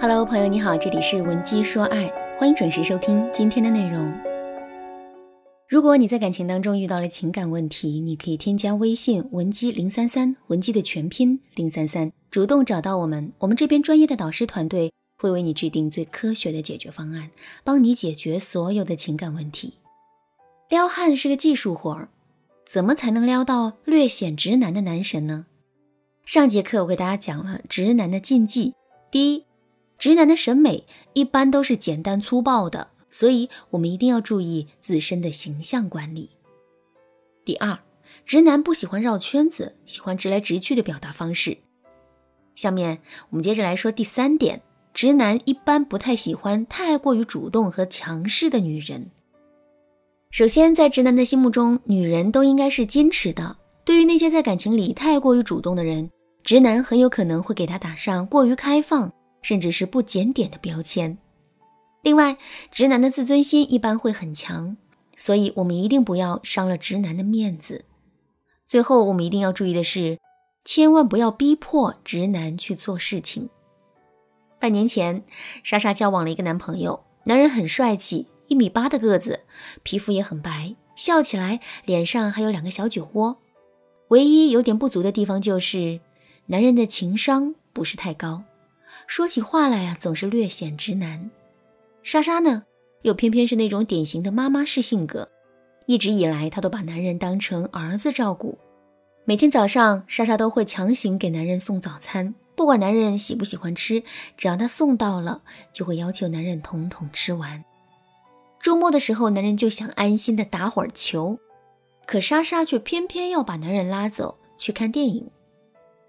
Hello，朋友你好，这里是文姬说爱，欢迎准时收听今天的内容。如果你在感情当中遇到了情感问题，你可以添加微信文姬零三三，文姬的全拼零三三，主动找到我们，我们这边专业的导师团队会为你制定最科学的解决方案，帮你解决所有的情感问题。撩汉是个技术活儿，怎么才能撩到略显直男的男神呢？上节课我给大家讲了直男的禁忌，第一。直男的审美一般都是简单粗暴的，所以我们一定要注意自身的形象管理。第二，直男不喜欢绕圈子，喜欢直来直去的表达方式。下面我们接着来说第三点，直男一般不太喜欢太过于主动和强势的女人。首先，在直男的心目中，女人都应该是矜持的。对于那些在感情里太过于主动的人，直男很有可能会给他打上过于开放。甚至是不检点的标签。另外，直男的自尊心一般会很强，所以我们一定不要伤了直男的面子。最后，我们一定要注意的是，千万不要逼迫直男去做事情。半年前，莎莎交往了一个男朋友，男人很帅气，一米八的个子，皮肤也很白，笑起来脸上还有两个小酒窝。唯一有点不足的地方就是，男人的情商不是太高。说起话来呀，总是略显直男。莎莎呢，又偏偏是那种典型的妈妈式性格，一直以来她都把男人当成儿子照顾。每天早上，莎莎都会强行给男人送早餐，不管男人喜不喜欢吃，只要他送到了，就会要求男人统统吃完。周末的时候，男人就想安心的打会儿球，可莎莎却偏偏要把男人拉走去看电影。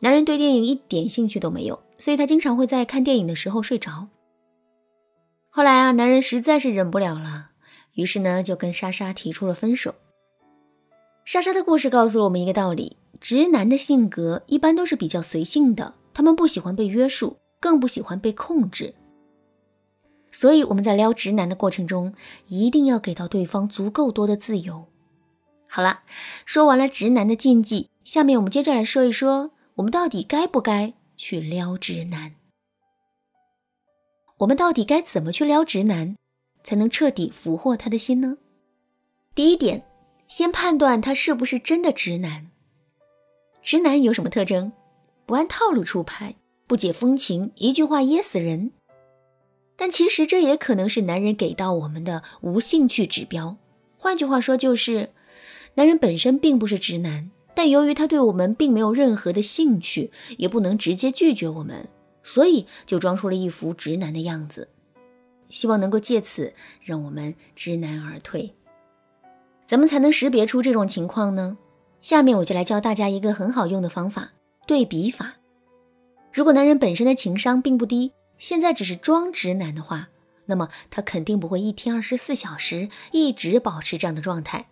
男人对电影一点兴趣都没有。所以他经常会在看电影的时候睡着。后来啊，男人实在是忍不了了，于是呢，就跟莎莎提出了分手。莎莎的故事告诉了我们一个道理：直男的性格一般都是比较随性的，他们不喜欢被约束，更不喜欢被控制。所以我们在撩直男的过程中，一定要给到对方足够多的自由。好了，说完了直男的禁忌，下面我们接着来说一说，我们到底该不该？去撩直男，我们到底该怎么去撩直男，才能彻底俘获他的心呢？第一点，先判断他是不是真的直男。直男有什么特征？不按套路出牌，不解风情，一句话噎死人。但其实这也可能是男人给到我们的无兴趣指标。换句话说，就是男人本身并不是直男。但由于他对我们并没有任何的兴趣，也不能直接拒绝我们，所以就装出了一副直男的样子，希望能够借此让我们知难而退。怎么才能识别出这种情况呢？下面我就来教大家一个很好用的方法——对比法。如果男人本身的情商并不低，现在只是装直男的话，那么他肯定不会一天二十四小时一直保持这样的状态。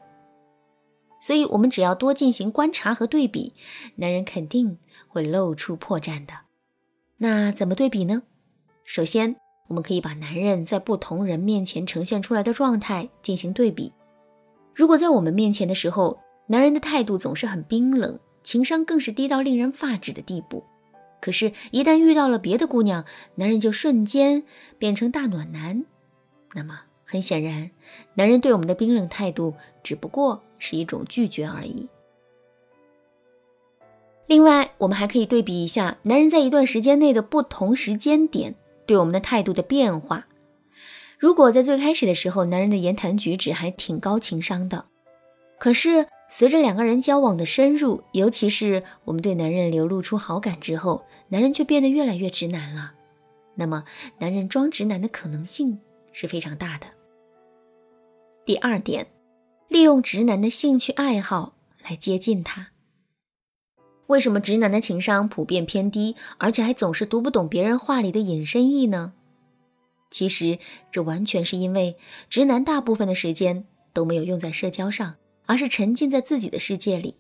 所以，我们只要多进行观察和对比，男人肯定会露出破绽的。那怎么对比呢？首先，我们可以把男人在不同人面前呈现出来的状态进行对比。如果在我们面前的时候，男人的态度总是很冰冷，情商更是低到令人发指的地步，可是，一旦遇到了别的姑娘，男人就瞬间变成大暖男，那么。很显然，男人对我们的冰冷态度只不过是一种拒绝而已。另外，我们还可以对比一下男人在一段时间内的不同时间点对我们的态度的变化。如果在最开始的时候，男人的言谈举止还挺高情商的，可是随着两个人交往的深入，尤其是我们对男人流露出好感之后，男人却变得越来越直男了。那么，男人装直男的可能性是非常大的。第二点，利用直男的兴趣爱好来接近他。为什么直男的情商普遍偏低，而且还总是读不懂别人话里的隐身意呢？其实这完全是因为直男大部分的时间都没有用在社交上，而是沉浸在自己的世界里。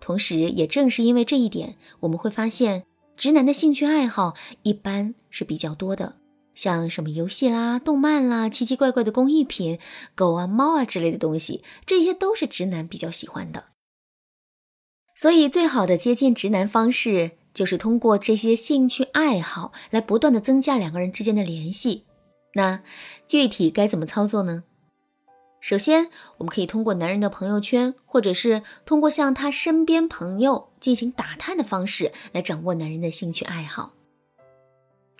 同时，也正是因为这一点，我们会发现直男的兴趣爱好一般是比较多的。像什么游戏啦、动漫啦、奇奇怪怪的工艺品、狗啊、猫啊之类的东西，这些都是直男比较喜欢的。所以，最好的接近直男方式就是通过这些兴趣爱好来不断的增加两个人之间的联系。那具体该怎么操作呢？首先，我们可以通过男人的朋友圈，或者是通过向他身边朋友进行打探的方式来掌握男人的兴趣爱好。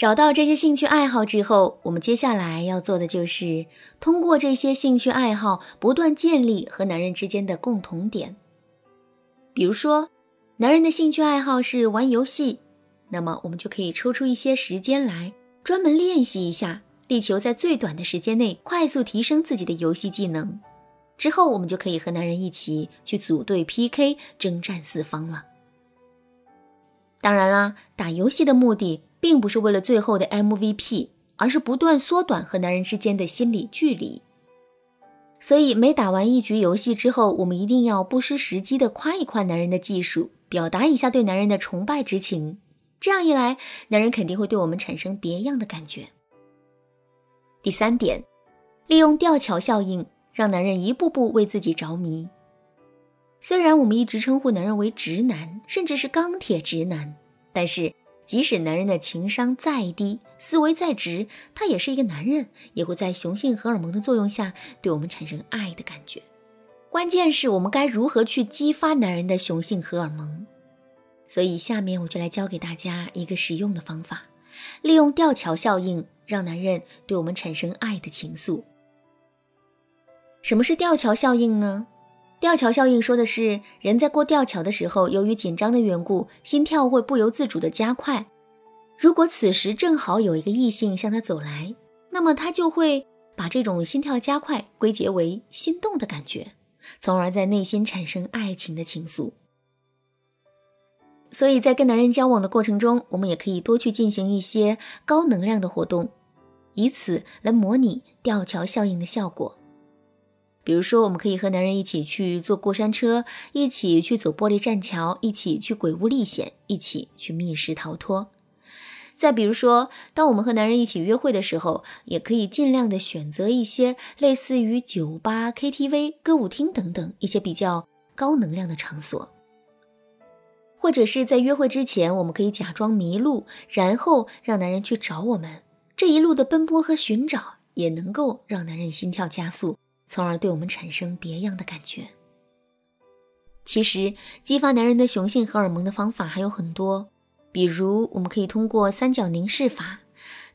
找到这些兴趣爱好之后，我们接下来要做的就是通过这些兴趣爱好不断建立和男人之间的共同点。比如说，男人的兴趣爱好是玩游戏，那么我们就可以抽出一些时间来专门练习一下。力求在最短的时间内快速提升自己的游戏技能，之后我们就可以和男人一起去组队 PK，征战四方了。当然啦，打游戏的目的并不是为了最后的 MVP，而是不断缩短和男人之间的心理距离。所以每打完一局游戏之后，我们一定要不失时机的夸一夸男人的技术，表达一下对男人的崇拜之情。这样一来，男人肯定会对我们产生别样的感觉。第三点，利用吊桥效应，让男人一步步为自己着迷。虽然我们一直称呼男人为直男，甚至是钢铁直男，但是即使男人的情商再低，思维再直，他也是一个男人，也会在雄性荷尔蒙的作用下对我们产生爱的感觉。关键是我们该如何去激发男人的雄性荷尔蒙？所以下面我就来教给大家一个实用的方法，利用吊桥效应。让男人对我们产生爱的情愫。什么是吊桥效应呢？吊桥效应说的是，人在过吊桥的时候，由于紧张的缘故，心跳会不由自主的加快。如果此时正好有一个异性向他走来，那么他就会把这种心跳加快归结为心动的感觉，从而在内心产生爱情的情愫。所以在跟男人交往的过程中，我们也可以多去进行一些高能量的活动。以此来模拟吊桥效应的效果。比如说，我们可以和男人一起去坐过山车，一起去走玻璃栈桥，一起去鬼屋历险，一起去密室逃脱。再比如说，当我们和男人一起约会的时候，也可以尽量的选择一些类似于酒吧、KTV、歌舞厅等等一些比较高能量的场所。或者是在约会之前，我们可以假装迷路，然后让男人去找我们。这一路的奔波和寻找，也能够让男人心跳加速，从而对我们产生别样的感觉。其实，激发男人的雄性荷尔蒙的方法还有很多，比如我们可以通过三角凝视法、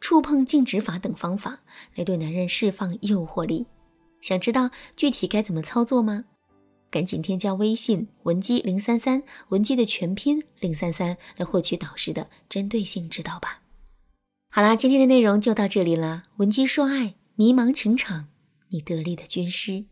触碰静止法等方法来对男人释放诱惑力。想知道具体该怎么操作吗？赶紧添加微信文姬零三三，文姬的全拼零三三，来获取导师的针对性指导吧。好啦，今天的内容就到这里了。文姬说爱，迷茫情场，你得力的军师。